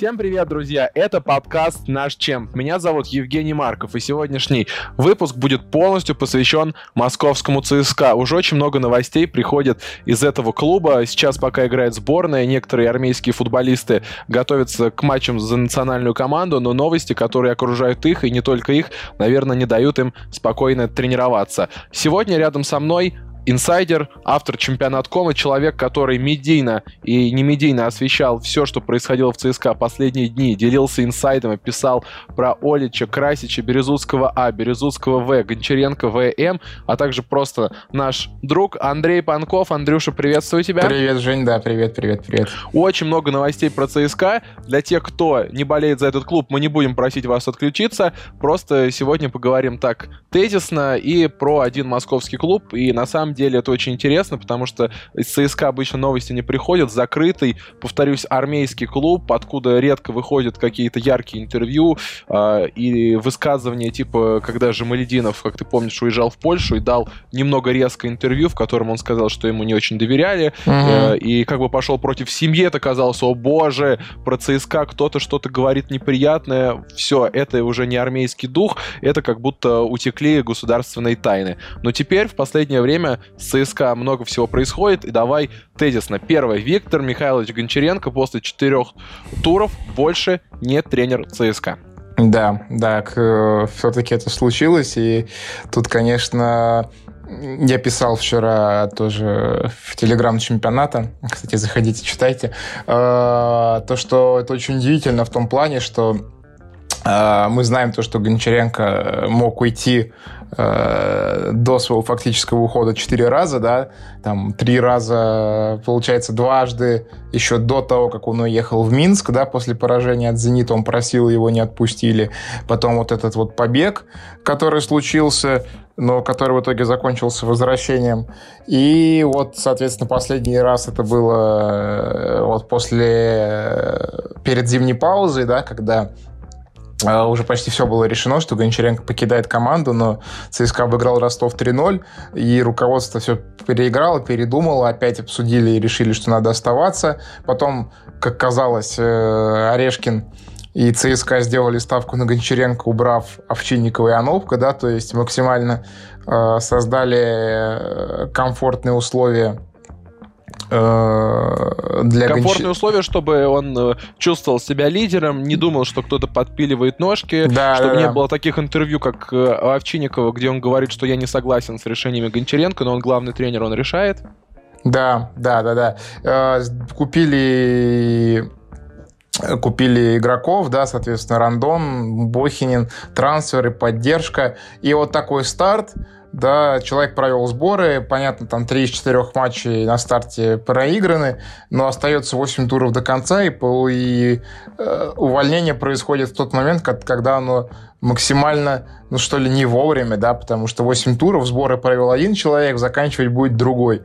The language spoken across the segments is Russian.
Всем привет, друзья! Это подкаст «Наш Чемп». Меня зовут Евгений Марков, и сегодняшний выпуск будет полностью посвящен московскому ЦСКА. Уже очень много новостей приходит из этого клуба. Сейчас пока играет сборная, некоторые армейские футболисты готовятся к матчам за национальную команду, но новости, которые окружают их, и не только их, наверное, не дают им спокойно тренироваться. Сегодня рядом со мной инсайдер, автор чемпионат.ком и человек, который медийно и не медийно освещал все, что происходило в ЦСКА последние дни, делился инсайдом и писал про Олича, Красича, Березутского А, Березутского В, Гончаренко ВМ, а также просто наш друг Андрей Панков. Андрюша, приветствую тебя. Привет, Жень, да, привет, привет, привет. Очень много новостей про ЦСКА. Для тех, кто не болеет за этот клуб, мы не будем просить вас отключиться, просто сегодня поговорим так тезисно и про один московский клуб, и на самом деле деле это очень интересно, потому что из ЦСКА обычно новости не приходят. Закрытый, повторюсь, армейский клуб, откуда редко выходят какие-то яркие интервью э, и высказывания, типа, когда же Малединов, как ты помнишь, уезжал в Польшу и дал немного резко интервью, в котором он сказал, что ему не очень доверяли, mm-hmm. э, и как бы пошел против семьи, это казалось, о боже, про ЦСКА кто-то что-то говорит неприятное, все, это уже не армейский дух, это как будто утекли государственные тайны. Но теперь, в последнее время, с ЦСКА много всего происходит. И давай тезисно. Первое. Виктор Михайлович Гончаренко после четырех туров больше не тренер ЦСКА. Да, да, все-таки это случилось. И тут, конечно, я писал вчера тоже в телеграм чемпионата. Кстати, заходите, читайте. А, то, что это очень удивительно в том плане, что мы знаем то, что Гончаренко мог уйти э, до своего фактического ухода четыре раза, да, там три раза, получается, дважды еще до того, как он уехал в Минск, да, после поражения от «Зенита», он просил, его не отпустили. Потом вот этот вот побег, который случился, но который в итоге закончился возвращением. И вот, соответственно, последний раз это было э, вот после, э, перед зимней паузой, да, когда а, уже почти все было решено, что Гончаренко покидает команду, но ЦСКА обыграл Ростов 3-0, и руководство все переиграло, передумало, опять обсудили и решили, что надо оставаться. Потом, как казалось, э, Орешкин и ЦСКА сделали ставку на Гончаренко, убрав Овчинникова и Анопка, да, то есть максимально э, создали э, комфортные условия для комфортные гонч... условия, чтобы он э, чувствовал себя лидером, не думал, что кто-то подпиливает ножки, да, чтобы да, не да. было таких интервью, как э, у Овчинникова, где он говорит, что я не согласен с решениями Гончаренко, но он главный тренер, он решает. Да, да, да, да. Купили купили игроков, да, соответственно, Рандон, Бохинин, трансферы, поддержка. И вот такой старт – да, человек провел сборы, понятно, там 3 из 4 матчей на старте проиграны, но остается 8 туров до конца, и, и э, увольнение происходит в тот момент, когда оно максимально, ну что ли, не вовремя, да, потому что 8 туров сборы провел один человек, заканчивать будет другой.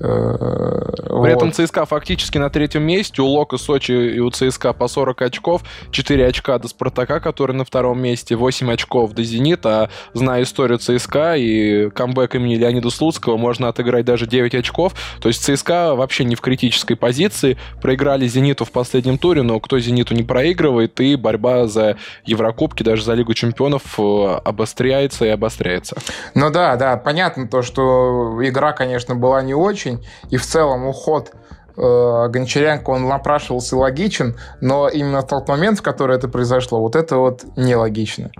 При вот. этом ЦСКА фактически на третьем месте. У Лока, Сочи и у ЦСКА по 40 очков. 4 очка до Спартака, который на втором месте. 8 очков до Зенита. А зная историю ЦСКА и камбэк имени Леонида Слуцкого, можно отыграть даже 9 очков. То есть ЦСКА вообще не в критической позиции. Проиграли Зениту в последнем туре, но кто Зениту не проигрывает, и борьба за Еврокубки, даже за Лигу чемпионов э, обостряется и обостряется. Ну да, да, понятно то, что игра, конечно, была не очень, очень. И в целом уход э, Гончаренко, он напрашивался логичен, но именно тот момент, в который это произошло, вот это вот нелогично.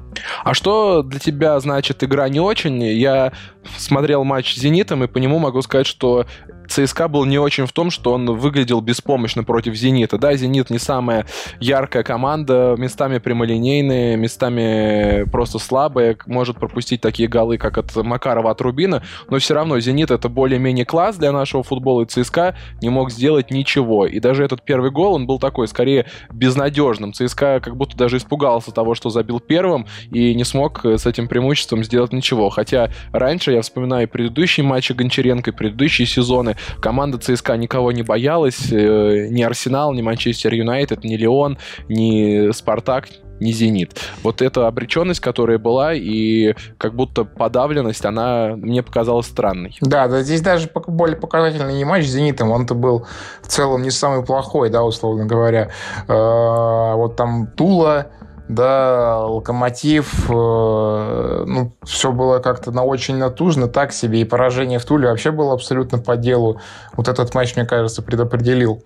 А что для тебя значит игра не очень? Я смотрел матч с «Зенитом», и по нему могу сказать, что ЦСКА был не очень в том, что он выглядел беспомощно против «Зенита». Да, «Зенит» не самая яркая команда, местами прямолинейные, местами просто слабые, может пропустить такие голы, как от Макарова, от Рубина, но все равно «Зенит» — это более-менее класс для нашего футбола, и ЦСКА не мог сделать ничего. И даже этот первый гол, он был такой, скорее, безнадежным. ЦСКА как будто даже испугался того, что забил первым, и не смог с этим преимуществом сделать ничего. Хотя раньше, я вспоминаю предыдущие матчи Гончаренко, предыдущие сезоны, команда ЦСКА никого не боялась, э, ни Арсенал, ни Манчестер Юнайтед, ни Леон, ни Спартак не «Зенит». Вот эта обреченность, которая была, и как будто подавленность, она мне показалась странной. Да, да, здесь даже более показательный не матч с «Зенитом», он-то был в целом не самый плохой, да, условно говоря. Э, вот там Тула, да, Локомотив, э, ну, все было как-то на очень натужно, так себе, и поражение в Туле вообще было абсолютно по делу. Вот этот матч, мне кажется, предопределил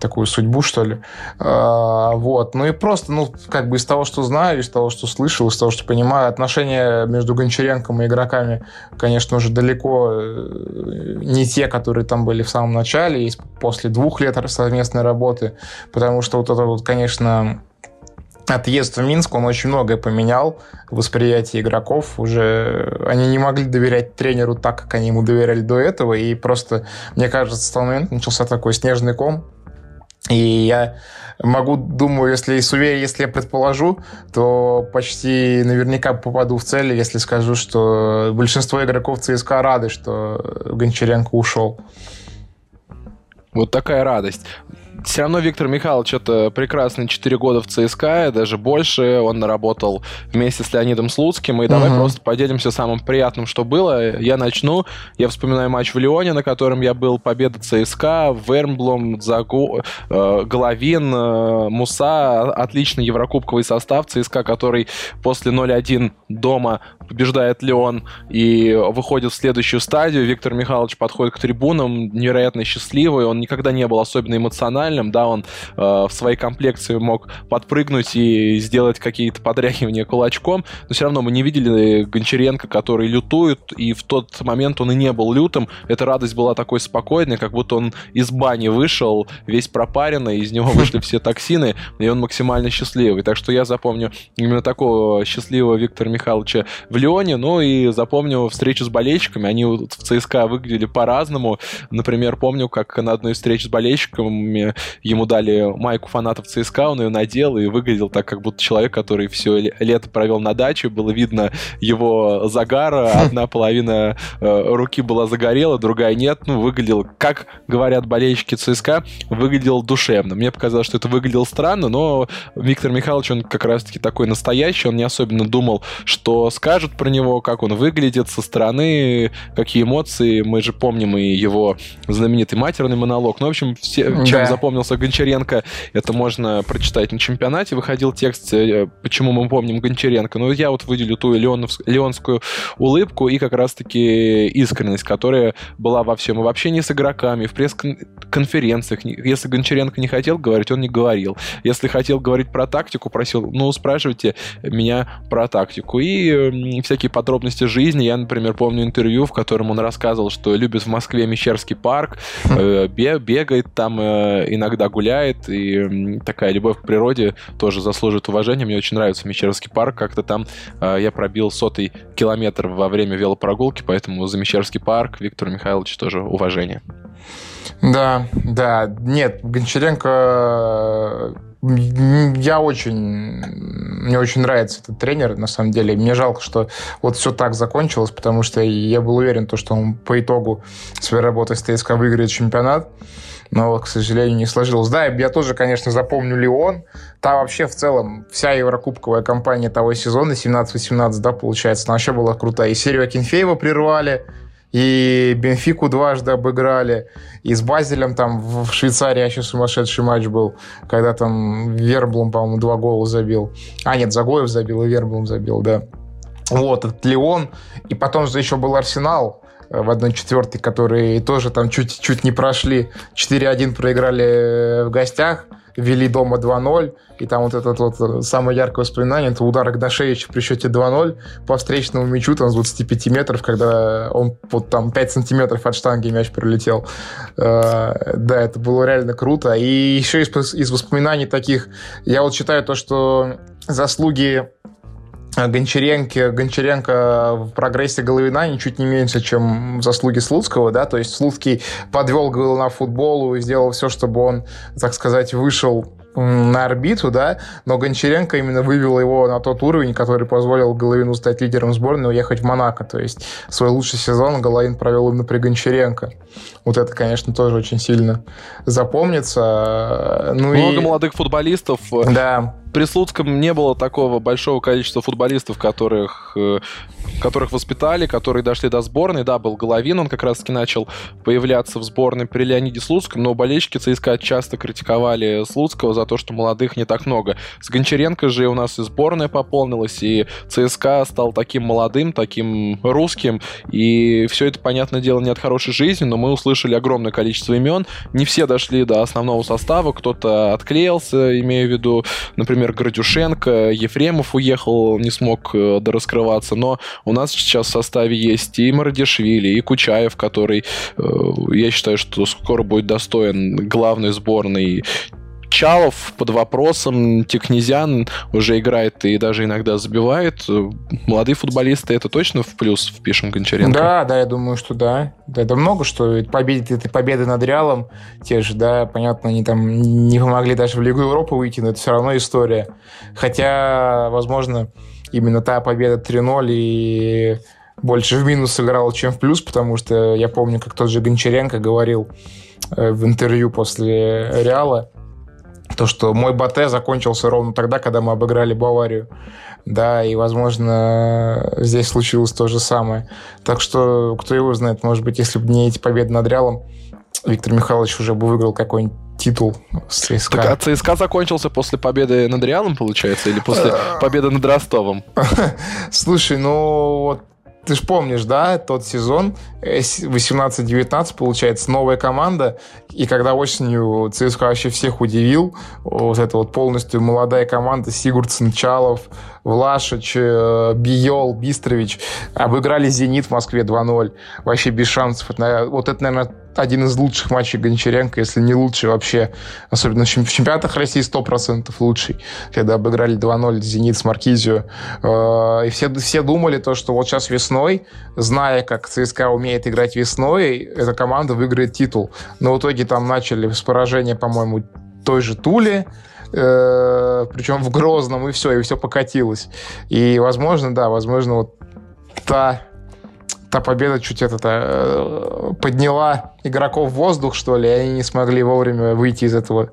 такую судьбу, что ли. А, вот. Ну и просто, ну, как бы из того, что знаю, из того, что слышал, из того, что понимаю, отношения между Гончаренком и игроками, конечно, уже далеко э, не те, которые там были в самом начале, и после двух лет совместной работы, потому что вот это вот, конечно, отъезд в Минск, он очень многое поменял в восприятии игроков. Уже они не могли доверять тренеру так, как они ему доверяли до этого. И просто, мне кажется, с того момента начался такой снежный ком. И я могу, думаю, если с уверен, если я предположу, то почти наверняка попаду в цель, если скажу, что большинство игроков ЦСКА рады, что Гончаренко ушел. Вот такая радость все равно Виктор Михайлович это прекрасные 4 года в ЦСКА, даже больше. Он наработал вместе с Леонидом Слуцким. И давай uh-huh. просто поделимся самым приятным, что было. Я начну. Я вспоминаю матч в Лионе, на котором я был. Победа ЦСКА, Вермблом, Загу, э, Головин, э, Муса. Отличный еврокубковый состав ЦСКА, который после 0-1 дома побеждает Леон и выходит в следующую стадию. Виктор Михайлович подходит к трибунам, невероятно счастливый. Он никогда не был особенно эмоциональным, да, он э, в своей комплекции мог подпрыгнуть и сделать какие-то подряхивания кулачком, но все равно мы не видели Гончаренко, который лютует, и в тот момент он и не был лютым. Эта радость была такой спокойной, как будто он из бани вышел, весь пропаренный, из него вышли все токсины, и он максимально счастливый. Так что я запомню именно такого счастливого Виктора Михайловича в Лионе, ну и запомню встречу с болельщиками, они в ЦСКА выглядели по-разному. Например, помню, как на одной встрече с болельщиками ему дали майку фанатов ЦСКА, он ее надел и выглядел так, как будто человек, который все лето провел на даче, было видно его загар, одна половина э, руки была загорела, другая нет, ну, выглядел, как говорят болельщики ЦСКА, выглядел душевно. Мне показалось, что это выглядело странно, но Виктор Михайлович, он как раз-таки такой настоящий, он не особенно думал, что скажет, расскажут про него, как он выглядит со стороны, какие эмоции. Мы же помним и его знаменитый матерный монолог. Ну, в общем, все, чем да. запомнился Гончаренко, это можно прочитать на чемпионате. Выходил текст, э, почему мы помним Гончаренко. Ну, я вот выделю ту леонскую улыбку и как раз-таки искренность, которая была во всем. И в общении с игроками, в пресс-конференциях. Если Гончаренко не хотел говорить, он не говорил. Если хотел говорить про тактику, просил, ну, спрашивайте меня про тактику. И всякие подробности жизни. Я, например, помню интервью, в котором он рассказывал, что любит в Москве Мещерский парк, э, бегает там, э, иногда гуляет, и такая любовь к природе тоже заслуживает уважения. Мне очень нравится Мещерский парк. Как-то там э, я пробил сотый километр во время велопрогулки, поэтому за Мещерский парк Виктору Михайловичу тоже уважение. Да, да. Нет, Гончаренко я очень... Мне очень нравится этот тренер, на самом деле. Мне жалко, что вот все так закончилось, потому что я был уверен, то, что он по итогу своей работы с ТСК выиграет чемпионат. Но, к сожалению, не сложилось. Да, я тоже, конечно, запомню Леон. Там вообще в целом вся еврокубковая кампания того сезона, 17-18, да, получается, она вообще была крутая. И серию Акинфеева прервали, и Бенфику дважды обыграли, и с Базелем там в Швейцарии вообще сумасшедший матч был, когда там Верблум, по-моему, два гола забил. А, нет, Загоев забил, и Верблум забил, да. Вот, этот Леон. И потом же еще был Арсенал, э, в 1-4, которые тоже там чуть-чуть не прошли. 4-1 проиграли в гостях вели дома 2-0, и там вот это вот самое яркое воспоминание, это удар Игнашевича при счете 2-0 по встречному мячу там с 25 метров, когда он вот там 5 сантиметров от штанги мяч прилетел. Э, да, это было реально круто. И еще из воспоминаний таких, я вот считаю то, что заслуги Гончаренко, Гончаренко в прогрессе Головина ничуть не меньше, чем заслуги Слуцкого, да, то есть Слуцкий подвел Головина футболу и сделал все, чтобы он, так сказать, вышел на орбиту, да, но Гончаренко именно вывел его на тот уровень, который позволил Головину стать лидером сборной и уехать в Монако. То есть свой лучший сезон Головин провел именно при Гончаренко. Вот это, конечно, тоже очень сильно запомнится. Ну Много и... молодых футболистов. Да при Слуцком не было такого большого количества футболистов, которых, э, которых воспитали, которые дошли до сборной. Да, был Головин, он как раз-таки начал появляться в сборной при Леониде Слуцком, но болельщики ЦСКА часто критиковали Слуцкого за то, что молодых не так много. С Гончаренко же у нас и сборная пополнилась, и ЦСКА стал таким молодым, таким русским, и все это, понятное дело, не от хорошей жизни, но мы услышали огромное количество имен. Не все дошли до основного состава, кто-то отклеился, имею в виду, например, например, Градюшенко, Ефремов уехал, не смог э, дораскрываться, но у нас сейчас в составе есть и Марадишвили, и Кучаев, который, э, я считаю, что скоро будет достоин главной сборной Чалов под вопросом, Текнезян уже играет и даже иногда забивает. Молодые футболисты это точно в плюс впишем Гончаренко? Да, да, я думаю, что да. Да, это много, что победы, этой победы над Реалом, те же, да, понятно, они там не помогли даже в Лигу Европы выйти, но это все равно история. Хотя, возможно, именно та победа 3-0 и больше в минус сыграла, чем в плюс, потому что я помню, как тот же Гончаренко говорил э, в интервью после Реала, то, что мой Батэ закончился ровно тогда, когда мы обыграли Баварию. Да, и, возможно, здесь случилось то же самое. Так что, кто его знает, может быть, если бы не эти победы над Реалом, Виктор Михайлович уже бы выиграл какой-нибудь титул с ЦСКА. Так, а ЦСКА закончился после победы над Реалом, получается, или после победы над Ростовом? Слушай, ну вот ты же помнишь, да, тот сезон 18-19, получается, новая команда, и когда осенью ЦСКА вообще всех удивил, вот это вот полностью молодая команда, Сигурдсен, Чалов, Влашич, э, Биол, Бистрович, обыграли «Зенит» в Москве 2-0, вообще без шансов. Вот это, наверное, один из лучших матчей Гончаренко, если не лучший вообще, особенно в чемпионатах России 100% лучший, когда обыграли 2-0 «Зенит» с Маркизио. Э, и все, все думали то, что вот сейчас весной, зная, как ЦСКА умеет играть весной, эта команда выиграет титул. Но в итоге там начали с поражения, по-моему, той же Тули, э, причем в Грозном, и все, и все покатилось. И, возможно, да, возможно, вот та та победа чуть это э, подняла игроков в воздух, что ли, и они не смогли вовремя выйти из этого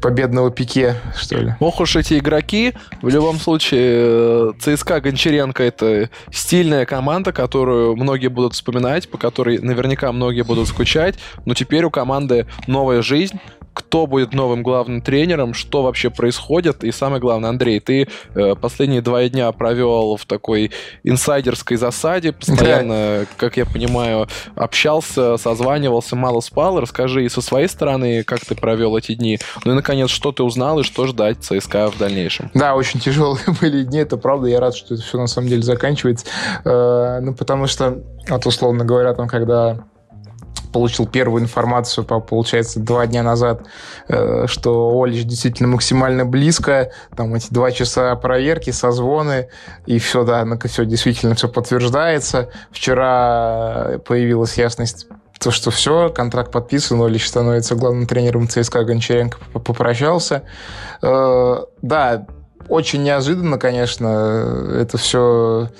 победного пике, что ли. Ох уж эти игроки. В любом случае, э, ЦСКА Гончаренко — это стильная команда, которую многие будут вспоминать, по которой наверняка многие будут скучать. Но теперь у команды новая жизнь кто будет новым главным тренером, что вообще происходит. И самое главное, Андрей, ты э, последние два дня провел в такой инсайдерской засаде, постоянно, как я понимаю, общался, созванивался, мало спал. Расскажи и со своей стороны, как ты провел эти дни. Ну и, наконец, что ты узнал и что ждать ЦСКА в дальнейшем. Да, очень тяжелые были дни, это правда. Я рад, что это все на самом деле заканчивается. Э, ну, потому что, вот условно говоря, там, когда получил первую информацию, получается, два дня назад, э, что Олич действительно максимально близко, там эти два часа проверки, созвоны, и все, да, все действительно все подтверждается. Вчера появилась ясность то, что все, контракт подписан, Олич становится главным тренером ЦСКА, Гончаренко попрощался. Э, да, очень неожиданно, конечно, это все,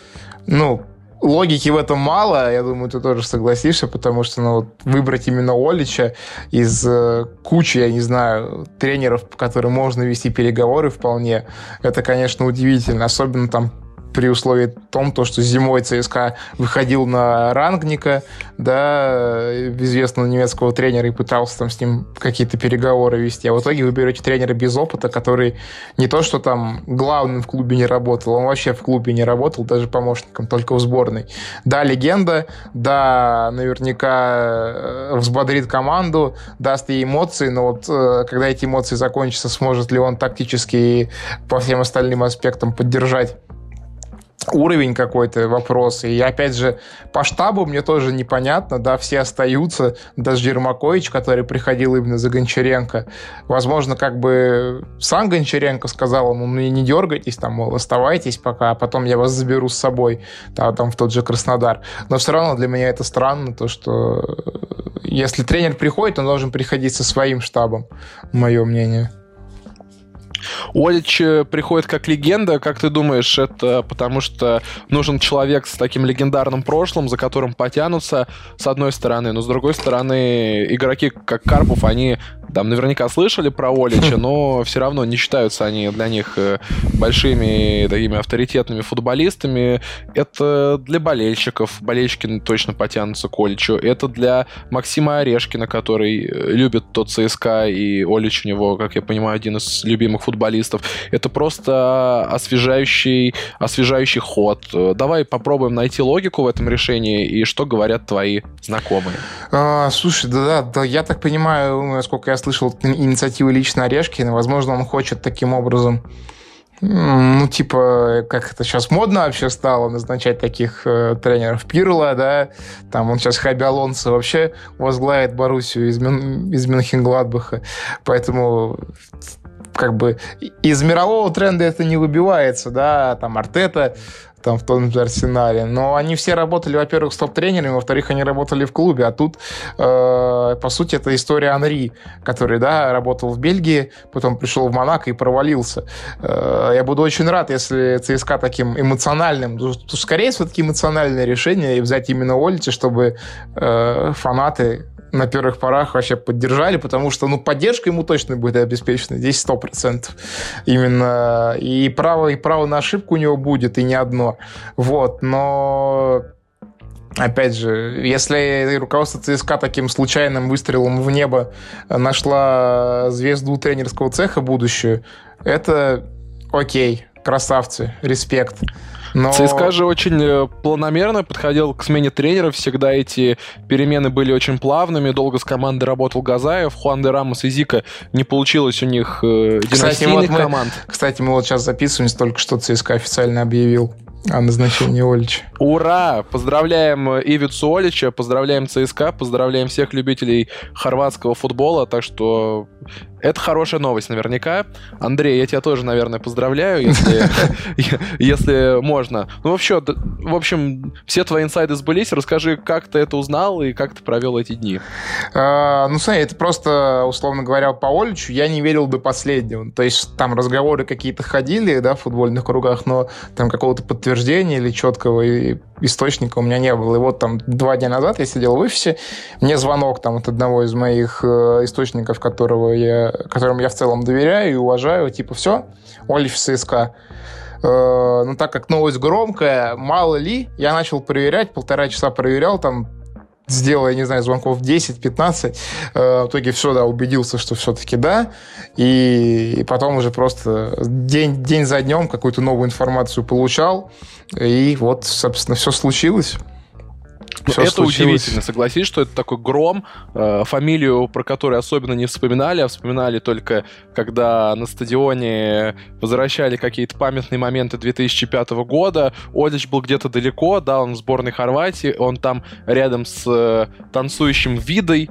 ну, логики в этом мало, я думаю, ты тоже согласишься, потому что ну, вот выбрать именно Олича из э, кучи, я не знаю, тренеров, по которым можно вести переговоры вполне, это, конечно, удивительно. Особенно там при условии том, то, что зимой ЦСКА выходил на Рангника, да, известного немецкого тренера, и пытался там с ним какие-то переговоры вести. А в итоге вы берете тренера без опыта, который не то, что там главным в клубе не работал, он вообще в клубе не работал, даже помощником, только в сборной. Да, легенда, да, наверняка э, взбодрит команду, даст ей эмоции, но вот э, когда эти эмоции закончатся, сможет ли он тактически и по всем остальным аспектам поддержать уровень какой-то вопрос. И опять же, по штабу мне тоже непонятно, да, все остаются, даже Ермакович, который приходил именно за Гончаренко. Возможно, как бы сам Гончаренко сказал ему, ну не дергайтесь, там, мол, оставайтесь пока, а потом я вас заберу с собой, да, там, в тот же Краснодар. Но все равно для меня это странно, то, что если тренер приходит, он должен приходить со своим штабом, мое мнение. Олич э, приходит как легенда, как ты думаешь, это потому что нужен человек с таким легендарным прошлым, за которым потянутся, с одной стороны, но с другой стороны, игроки как Карпов, они там наверняка слышали про Олича, но все равно не считаются они для них э, большими такими авторитетными футболистами. Это для болельщиков. Болельщики точно потянутся к Оличу. Это для Максима Орешкина, который э, любит тот ЦСКА, и Олич у него, как я понимаю, один из любимых футболистов. Это просто освежающий, освежающий ход. Давай попробуем найти логику в этом решении, и что говорят твои знакомые. А, слушай, да, да, я так понимаю, насколько я слышал инициативы лично Орешкина. Возможно, он хочет таким образом ну, типа, как это сейчас модно вообще стало назначать таких э, тренеров Пирла, да, там он сейчас Хаби Алонсо вообще возглавит Боруссию из, Мюн, из Мюнхен-Гладбаха, поэтому как бы из мирового тренда это не выбивается, да, там Артета там в том же Арсенале. Но они все работали, во-первых, с топ-тренерами, во-вторых, они работали в клубе. А тут, э, по сути, это история Анри, который, да, работал в Бельгии, потом пришел в Монако и провалился. Э, я буду очень рад, если ЦСКА таким эмоциональным, то, скорее всего, такие эмоциональные решения и взять именно Олити, чтобы э, фанаты на первых порах вообще поддержали, потому что, ну, поддержка ему точно будет обеспечена, здесь сто процентов. Именно и право, и право на ошибку у него будет, и не одно. Вот, но Опять же, если руководство ЦСКА таким случайным выстрелом в небо нашла звезду тренерского цеха будущую, это окей, красавцы, респект. Но... ЦСКА же очень э, планомерно подходил к смене тренеров. Всегда эти перемены были очень плавными. Долго с командой работал Газаев. Хуан де Рамос и Зика не получилось у них э, кстати, вот мы, команд. Кстати, мы вот сейчас записываемся, только что ЦСКА официально объявил о назначении Олича. Ура! Поздравляем Ивицу Олича, поздравляем ЦСКА, поздравляем всех любителей хорватского футбола. Так что это хорошая новость наверняка. Андрей, я тебя тоже, наверное, поздравляю, если, можно. Ну, вообще, в общем, все твои инсайды сбылись. Расскажи, как ты это узнал и как ты провел эти дни. А, ну, смотри, это просто, условно говоря, по Оличу я не верил до последнего. То есть там разговоры какие-то ходили, да, в футбольных кругах, но там какого-то подтверждения или четкого источника у меня не было. И вот там два дня назад я сидел в офисе, мне звонок там от одного из моих э, источников, которого я, которым я в целом доверяю и уважаю, типа, все, Олив ЦСКА. Э, ну, так как новость громкая, мало ли, я начал проверять, полтора часа проверял, там сделал, я не знаю, звонков 10-15. Э, в итоге все, да, убедился, что все-таки да. И, и потом уже просто день, день за днем какую-то новую информацию получал. И вот, собственно, все случилось. Ну, это случилось. удивительно, согласись, что это такой гром, э, фамилию, про которую особенно не вспоминали, а вспоминали только, когда на стадионе возвращали какие-то памятные моменты 2005 года. Одич был где-то далеко, да, он в сборной Хорватии, он там рядом с э, танцующим Видой,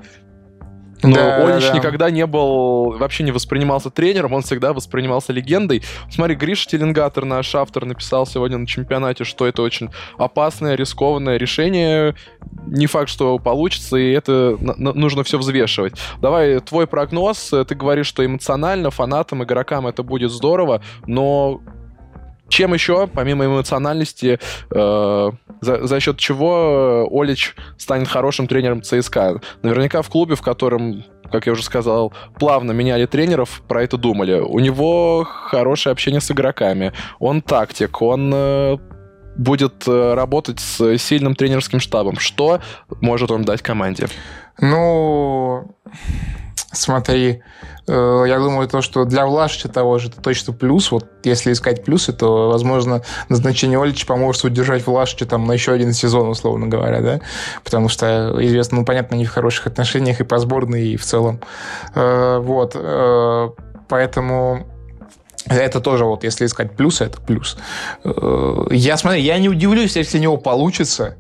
но да, Олич да. никогда не был, вообще не воспринимался тренером, он всегда воспринимался легендой. Смотри, Гриш Теленгатор, наш автор, написал сегодня на чемпионате, что это очень опасное, рискованное решение. Не факт, что получится, и это нужно все взвешивать. Давай, твой прогноз. Ты говоришь, что эмоционально фанатам, игрокам это будет здорово, но чем еще, помимо эмоциональности, э, за, за счет чего Олич станет хорошим тренером ЦСКА? Наверняка в клубе, в котором, как я уже сказал, плавно меняли тренеров, про это думали. У него хорошее общение с игроками. Он тактик, он э, будет э, работать с сильным тренерским штабом. Что может он дать команде? Ну, смотри, Э, я думаю, то, что для Влашича того же это точно плюс. Вот если искать плюсы, то, возможно, назначение Олича поможет удержать Влашича там на еще один сезон, условно говоря, да? Потому что, известно, ну, понятно, они в хороших отношениях и по сборной, и в целом. Э, вот. Э, поэтому это тоже вот, если искать плюсы, это плюс. Я, смотри, я не удивлюсь, если у него получится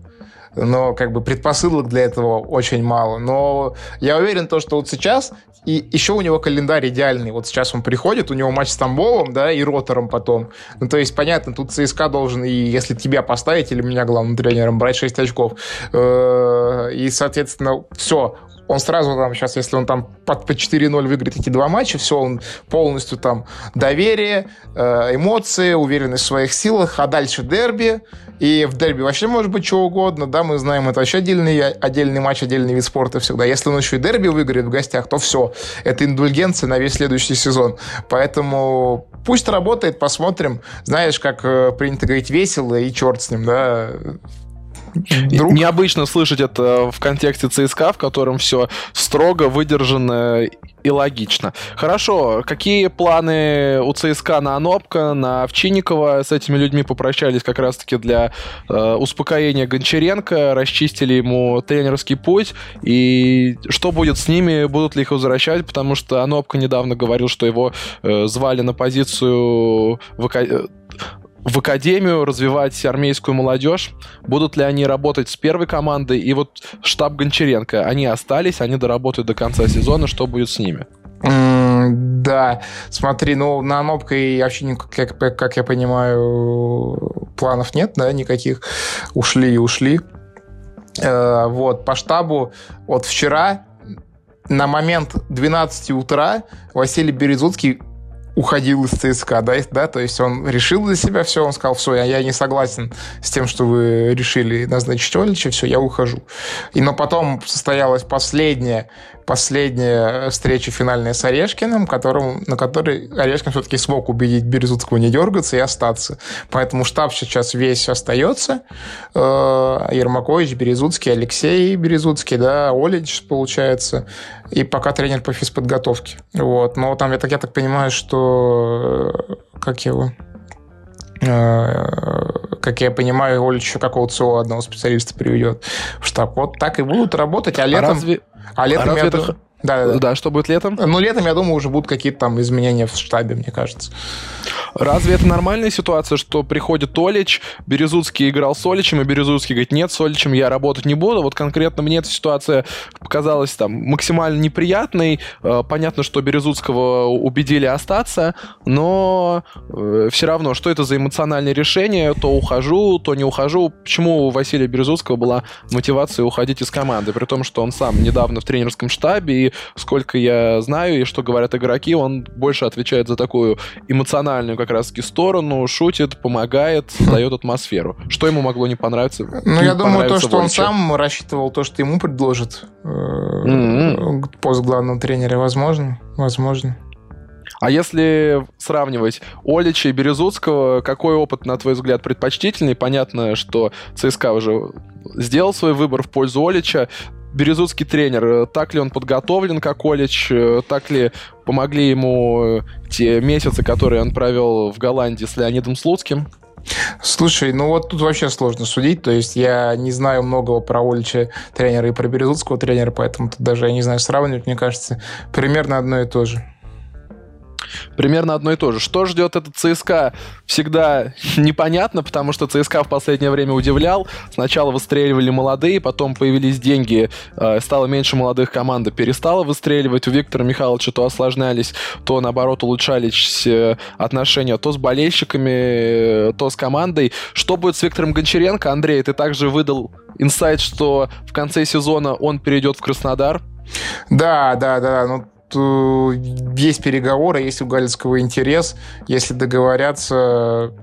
но как бы предпосылок для этого очень мало. Но я уверен, то, что вот сейчас и еще у него календарь идеальный. Вот сейчас он приходит, у него матч с Тамбовом, да, и Ротором потом. Ну, то есть, понятно, тут ЦСКА должен, и если тебя поставить, или меня главным тренером, брать 6 очков. Э, и, соответственно, все, он сразу там сейчас, если он там под по 4-0 выиграет эти два матча, все, он полностью там доверие, э, эмоции, уверенность в своих силах, а дальше дерби, и в дерби вообще может быть что угодно, да, мы знаем, это вообще отдельный, отдельный матч, отдельный вид спорта всегда. Если он еще и дерби выиграет в гостях, то все, это индульгенция на весь следующий сезон. Поэтому пусть работает, посмотрим. Знаешь, как э, принято говорить, весело, и черт с ним, да, Друг... Необычно слышать это в контексте ЦСКА, в котором все строго выдержано и логично. Хорошо, какие планы у ЦСКА на Анопка, на Овчинникова? С этими людьми попрощались как раз-таки для э, успокоения Гончаренко, расчистили ему тренерский путь. И что будет с ними? Будут ли их возвращать? Потому что Анопка недавно говорил, что его э, звали на позицию в в академию, развивать армейскую молодежь? Будут ли они работать с первой командой? И вот штаб Гончаренко, они остались, они доработают до конца сезона, что будет с ними? да, смотри, ну на Нопка и вообще, как, как я понимаю, планов нет, да, никаких. Ушли и ушли. Э, вот, по штабу, вот вчера на момент 12 утра Василий Березуцкий уходил из ЦСКА, да, да, то есть он решил для себя все, он сказал, все, я, я не согласен с тем, что вы решили назначить Олича, все, я ухожу. И, но потом состоялась последняя последняя встреча финальная с Орешкиным, которым, на которой Орешкин все-таки смог убедить Березутского не дергаться и остаться. Поэтому штаб сейчас весь остается. Э, Ермакович, Березутский, Алексей Березутский, да, Олич, получается. И пока тренер по физподготовке. Вот. Но там, я так, я так понимаю, что... Э, как его? Э, как я понимаю, Оля еще какого-то своего одного специалиста приведет в штаб. Вот так и будут работать, а летом... А разве... А летом а это... Да, да, да. что будет летом? Ну, летом, я думаю, уже будут какие-то там изменения в штабе, мне кажется. Разве это нормальная ситуация, что приходит Толич, Березуцкий играл с Оличем, и Березуцкий говорит, нет, с Оличем я работать не буду. Вот конкретно мне эта ситуация показалась там максимально неприятной. Э, понятно, что Березуцкого убедили остаться, но э, все равно, что это за эмоциональное решение? То ухожу, то не ухожу. Почему у Василия Березуцкого была мотивация уходить из команды, при том, что он сам недавно в тренерском штабе, и сколько я знаю, и что говорят игроки, он больше отвечает за такую эмоциональную как раз-таки сторону, шутит, помогает, создает атмосферу. Что ему могло не понравиться? Ну, я думаю, то, что он сам рассчитывал, то, что ему предложат mm-hmm. пост главного тренера, возможно, возможно. А если сравнивать Олича и Березутского, какой опыт, на твой взгляд, предпочтительный? Понятно, что ЦСКА уже сделал свой выбор в пользу Олича. Березутский тренер, так ли он подготовлен как колледж, так ли помогли ему те месяцы, которые он провел в Голландии с Леонидом Слуцким? Слушай, ну вот тут вообще сложно судить. То есть я не знаю многого про Олича тренера и про Березутского тренера, поэтому тут даже я не знаю сравнивать. Мне кажется, примерно одно и то же примерно одно и то же. Что ждет этот ЦСКА, всегда непонятно, потому что ЦСКА в последнее время удивлял. Сначала выстреливали молодые, потом появились деньги, э, стало меньше молодых, команда перестала выстреливать. У Виктора Михайловича то осложнялись, то, наоборот, улучшались э, отношения то с болельщиками, э, то с командой. Что будет с Виктором Гончаренко? Андрей, ты также выдал инсайт, что в конце сезона он перейдет в Краснодар. Да, да, да. Ну, есть переговоры, есть у Галицкого интерес. Если договорятся,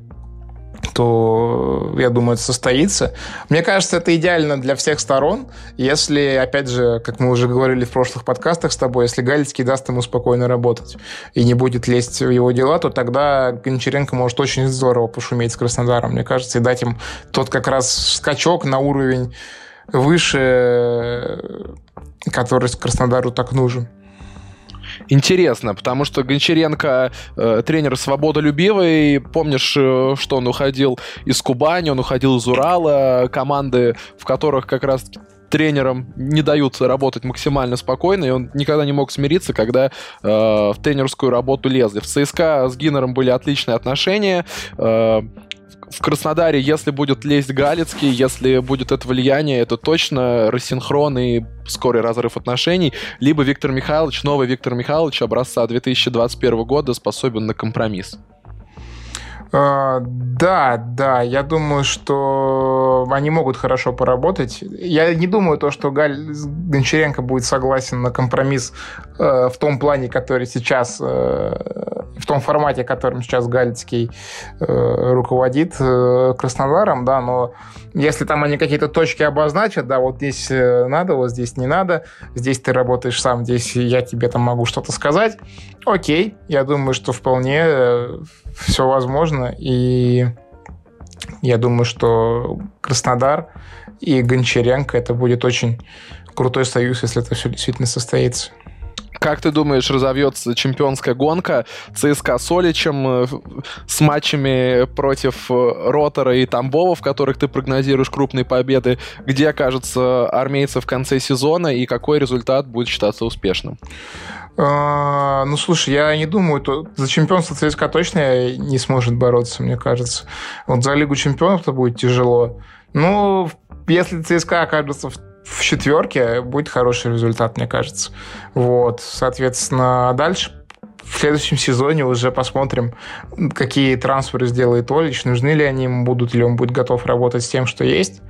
то, я думаю, это состоится. Мне кажется, это идеально для всех сторон. Если, опять же, как мы уже говорили в прошлых подкастах с тобой, если Галицкий даст ему спокойно работать и не будет лезть в его дела, то тогда Гончаренко может очень здорово пошуметь с Краснодаром, мне кажется, и дать им тот как раз скачок на уровень выше, который Краснодару так нужен интересно, потому что Гончаренко э, тренер свободолюбивый. Помнишь, э, что он уходил из Кубани, он уходил из Урала, команды, в которых как раз тренерам не дают работать максимально спокойно, и он никогда не мог смириться, когда э, в тренерскую работу лезли. В ЦСКА с Гиннером были отличные отношения. Э, в Краснодаре, если будет лезть Галицкий, если будет это влияние, это точно рассинхрон и скорый разрыв отношений, либо Виктор Михайлович, новый Виктор Михайлович образца 2021 года способен на компромисс. А, да, да, я думаю, что они могут хорошо поработать. Я не думаю, то, что Галь Гончаренко будет согласен на компромисс э, в том плане, который сейчас, э, в том формате, которым сейчас Гальцкий э, руководит э, Краснодаром, да, но если там они какие-то точки обозначат, да, вот здесь э, надо, вот здесь не надо, здесь ты работаешь сам, здесь я тебе там могу что-то сказать, окей, я думаю, что вполне э, все возможно, и я думаю, что Краснодар и Гончаренко это будет очень крутой союз, если это все действительно состоится. Как ты думаешь, разовьется чемпионская гонка ЦСКА с Оличем э, с матчами против э, Ротора и Тамбова, в которых ты прогнозируешь крупные победы? Где окажется армейцы в конце сезона и какой результат будет считаться успешным? А, ну, слушай, я не думаю, то за чемпионство ЦСКА точно не сможет бороться, мне кажется. Вот за Лигу чемпионов-то будет тяжело. Ну, если ЦСКА окажется в в четверке будет хороший результат, мне кажется. Вот, соответственно, дальше в следующем сезоне уже посмотрим, какие трансферы сделает Олич, нужны ли они ему, будут ли он будет готов работать с тем, что есть.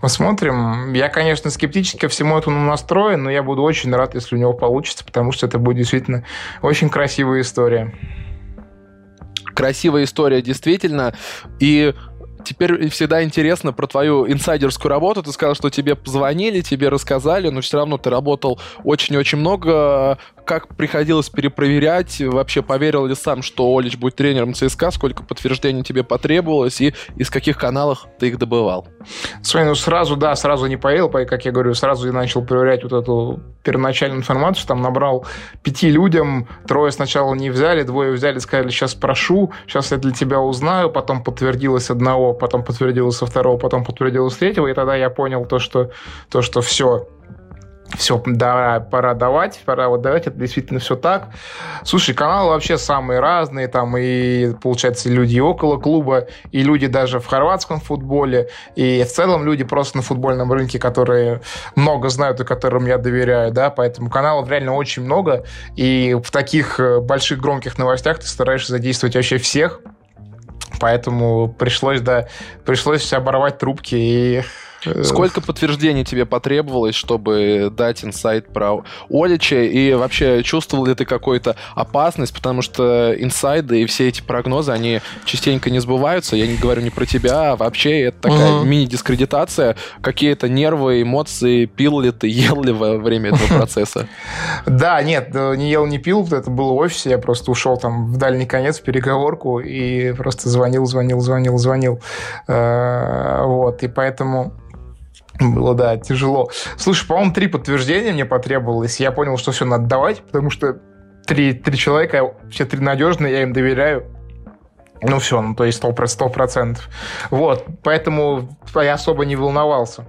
Посмотрим. Я, конечно, скептически ко всему этому настроен, но я буду очень рад, если у него получится, потому что это будет действительно очень красивая история. Красивая история, действительно. И теперь всегда интересно про твою инсайдерскую работу. Ты сказал, что тебе позвонили, тебе рассказали, но все равно ты работал очень-очень много как приходилось перепроверять? Вообще поверил ли сам, что Олич будет тренером ЦСКА? Сколько подтверждений тебе потребовалось? И из каких каналов ты их добывал? Смотри, ну сразу, да, сразу не поверил, как я говорю, сразу я начал проверять вот эту первоначальную информацию, там набрал пяти людям, трое сначала не взяли, двое взяли, сказали, сейчас прошу, сейчас я для тебя узнаю, потом подтвердилось одного, потом подтвердилось со второго, потом подтвердилось третьего, и тогда я понял то, что, то, что все, все, да, пора давать, пора вот давать, это действительно все так. Слушай, каналы вообще самые разные, там и, получается, люди около клуба, и люди даже в хорватском футболе, и в целом люди просто на футбольном рынке, которые много знают и которым я доверяю, да, поэтому каналов реально очень много, и в таких э, больших громких новостях ты стараешься задействовать вообще всех, Поэтому пришлось, да, пришлось оборвать трубки и Сколько подтверждений тебе потребовалось, чтобы дать инсайт про Олича? И вообще, чувствовал ли ты какую-то опасность? Потому что инсайды и все эти прогнозы, они частенько не сбываются. Я не говорю не про тебя, а вообще это такая uh-huh. мини-дискредитация. Какие-то нервы, эмоции, пил ли ты, ел ли во время этого процесса? Да, нет, не ел, не пил. Это было в офисе. Я просто ушел там в дальний конец, в переговорку и просто звонил, звонил, звонил, звонил. Э, вот, и поэтому было, да, тяжело. Слушай, по-моему, три подтверждения мне потребовалось. Я понял, что все надо давать, потому что три, три человека, все три надежные, я им доверяю. Ну все, ну то есть сто процентов. Вот, поэтому я особо не волновался.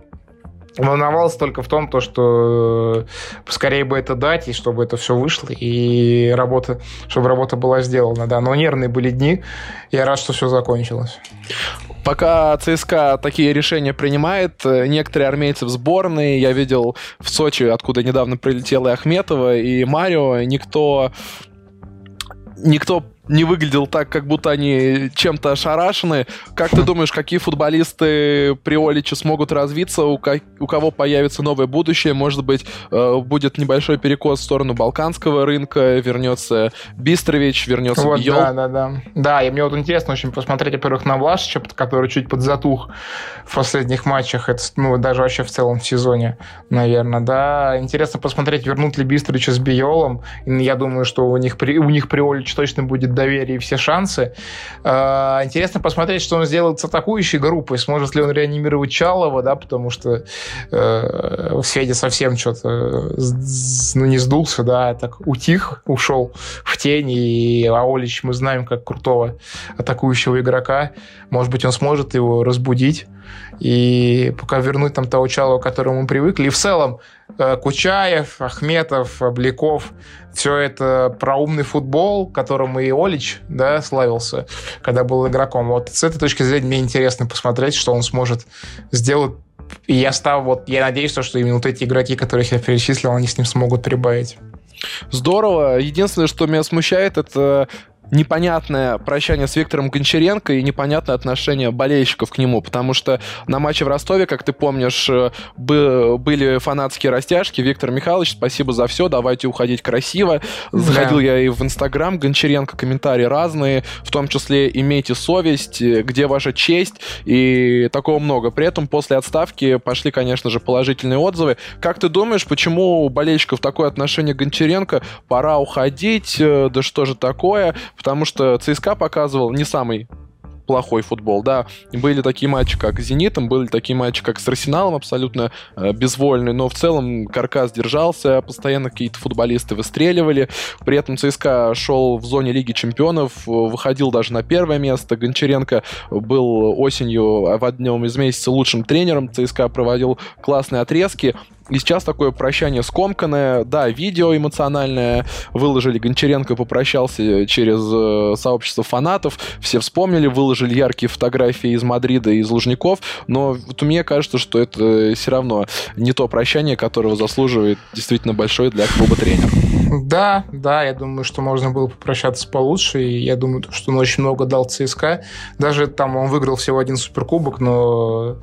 Волновался только в том, то, что э, скорее бы это дать, и чтобы это все вышло, и работа, чтобы работа была сделана, да. Но нервные были дни, я рад, что все закончилось. Пока ЦСКА такие решения принимает, э, некоторые армейцы в сборной, я видел в Сочи, откуда недавно прилетела и Ахметова, и Марио, никто никто не выглядел так, как будто они чем-то ошарашены. Как ты думаешь, какие футболисты при Оличе смогут развиться, у, ко- у кого появится новое будущее? Может быть, э, будет небольшой перекос в сторону балканского рынка, вернется Бистрович, вернется вот, Бьол? Да, да, да. Да, и мне вот интересно очень посмотреть, во-первых, на Влашича, который чуть подзатух в последних матчах, это, ну, даже вообще в целом в сезоне, наверное, да. Интересно посмотреть, вернут ли Бистровича с Биолом. Я думаю, что у них при, у них при Оличе точно будет доверие и все шансы. А, интересно посмотреть, что он сделает с атакующей группой. Сможет ли он реанимировать Чалова, да, потому что э, Федя совсем что-то ну, не сдулся, да, так утих, ушел в тень, и Аолич мы знаем как крутого атакующего игрока. Может быть, он сможет его разбудить и пока вернуть там того Чалова, к которому мы привыкли. И в целом э, Кучаев, Ахметов, Обликов, все это про умный футбол, которым и Олич да, славился, когда был игроком. Вот с этой точки зрения мне интересно посмотреть, что он сможет сделать и я стал вот, я надеюсь, что именно вот эти игроки, которых я перечислил, они с ним смогут прибавить. Здорово. Единственное, что меня смущает, это непонятное прощание с Виктором Гончаренко и непонятное отношение болельщиков к нему, потому что на матче в Ростове, как ты помнишь, э, были фанатские растяжки. Виктор Михайлович, спасибо за все, давайте уходить красиво. Заходил да. я и в Инстаграм, Гончаренко, комментарии разные, в том числе «Имейте совесть», «Где ваша честь?» и такого много. При этом после отставки пошли, конечно же, положительные отзывы. Как ты думаешь, почему у болельщиков такое отношение к Гончаренко? Пора уходить, э, да что же такое? Потому что ЦСКА показывал не самый плохой футбол, да. Были такие матчи, как с «Зенитом», были такие матчи, как с «Арсеналом», абсолютно э, безвольный, но в целом каркас держался, постоянно какие-то футболисты выстреливали, при этом ЦСКА шел в зоне Лиги Чемпионов, выходил даже на первое место, Гончаренко был осенью в одном из месяцев лучшим тренером, ЦСКА проводил классные отрезки, и сейчас такое прощание скомканное. Да, видео эмоциональное выложили. Гончаренко попрощался через э, сообщество фанатов. Все вспомнили, выложили яркие фотографии из Мадрида и из Лужников. Но вот мне кажется, что это все равно не то прощание, которого заслуживает действительно большой для клуба тренер. Да, да, я думаю, что можно было попрощаться получше. И я думаю, что он очень много дал ЦСКА. Даже там он выиграл всего один суперкубок, но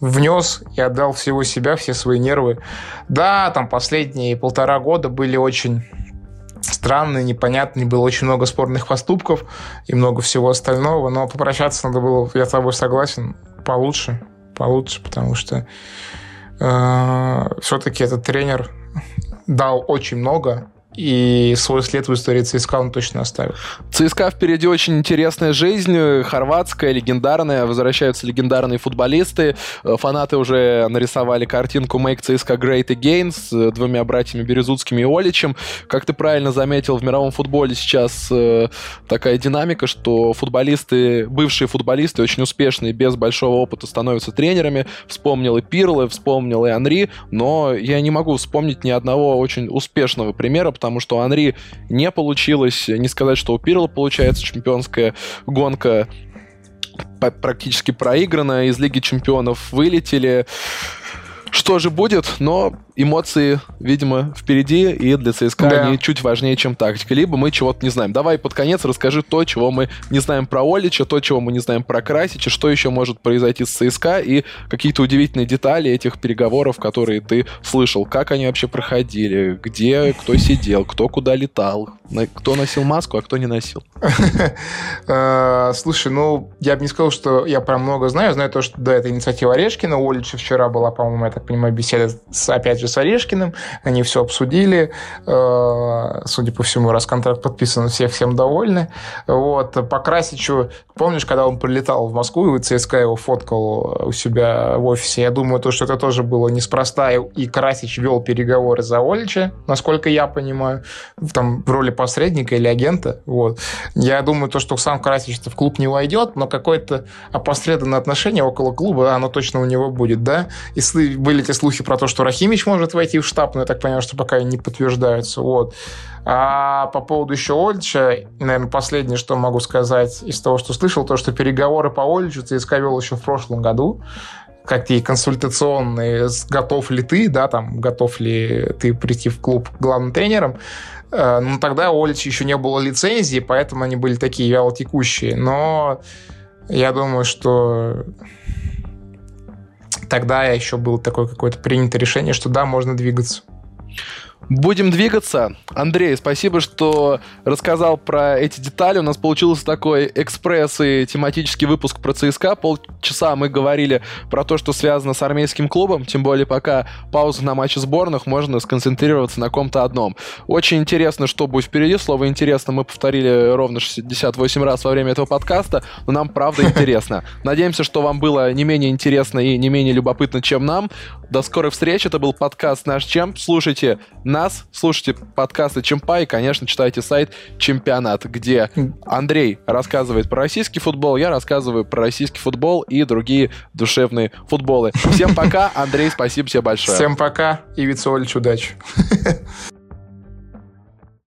внес и отдал всего себя, все свои нервы. Да, там последние полтора года были очень странные, непонятные, было очень много спорных поступков и много всего остального, но попрощаться надо было, я с тобой согласен, получше, получше, потому что э, все-таки этот тренер дал очень много, и свой след в истории ЦСКА он точно оставил. ЦСКА впереди очень интересная жизнь, хорватская, легендарная, возвращаются легендарные футболисты, э, фанаты уже нарисовали картинку Make ЦСКА Great Again с э, двумя братьями Березутскими и Оличем. Как ты правильно заметил, в мировом футболе сейчас э, такая динамика, что футболисты, бывшие футболисты, очень успешные, без большого опыта становятся тренерами. Вспомнил и Пирлы, вспомнил и Анри, но я не могу вспомнить ни одного очень успешного примера, потому потому что у Анри не получилось. Не сказать, что у Пирла получается чемпионская гонка практически проиграна, из Лиги Чемпионов вылетели. Что же будет, но эмоции, видимо, впереди, и для ЦСКА да. они чуть важнее, чем тактика. Либо мы чего-то не знаем. Давай под конец расскажи то, чего мы не знаем про Олича, то, чего мы не знаем про Красича, что еще может произойти с ЦСКА, и какие-то удивительные детали этих переговоров, которые ты слышал. Как они вообще проходили, где кто сидел, кто куда летал, кто носил маску, а кто не носил. Э, слушай, ну, я бы не сказал, что я прям много знаю. Знаю то, что да, это инициатива Орешкина. У Олича вчера была, по-моему, я так понимаю, беседа с, опять же, с Орешкиным, они все обсудили, э, судя по всему, раз контракт подписан, все всем довольны. Вот. По Красичу, помнишь, когда он прилетал в Москву, и ЦСКА его фоткал у себя в офисе, я думаю, то, что это тоже было неспроста, и Красич вел переговоры за Олича, насколько я понимаю, там в роли посредника или агента. Вот. Я думаю, то, что сам Красич в клуб не войдет, но какое-то опосредованное отношение около клуба, оно точно у него будет, да? И были те слухи про то, что Рахимич может может войти в штаб, но я так понимаю, что пока не подтверждаются. Вот. А по поводу еще Ольча, наверное, последнее, что могу сказать из того, что слышал, то, что переговоры по Ольчу ЦСКА вел еще в прошлом году какие консультационные, готов ли ты, да, там, готов ли ты прийти в клуб главным тренером. Э, ну, тогда у Ольча еще не было лицензии, поэтому они были такие вялотекущие. Но я думаю, что тогда еще было такое какое-то принято решение, что да, можно двигаться. Будем двигаться. Андрей, спасибо, что рассказал про эти детали. У нас получился такой экспресс и тематический выпуск про ЦСКА. Полчаса мы говорили про то, что связано с армейским клубом. Тем более, пока пауза на матче сборных, можно сконцентрироваться на ком-то одном. Очень интересно, что будет впереди. Слово «интересно» мы повторили ровно 68 раз во время этого подкаста, но нам правда интересно. Надеемся, что вам было не менее интересно и не менее любопытно, чем нам. До скорой встречи. Это был подкаст «Наш Чемп». Слушайте нас, слушайте подкасты Чемпа и, конечно, читайте сайт Чемпионат, где Андрей рассказывает про российский футбол, я рассказываю про российский футбол и другие душевные футболы. Всем пока, Андрей, спасибо тебе большое. Всем пока и Вицолич, удачи.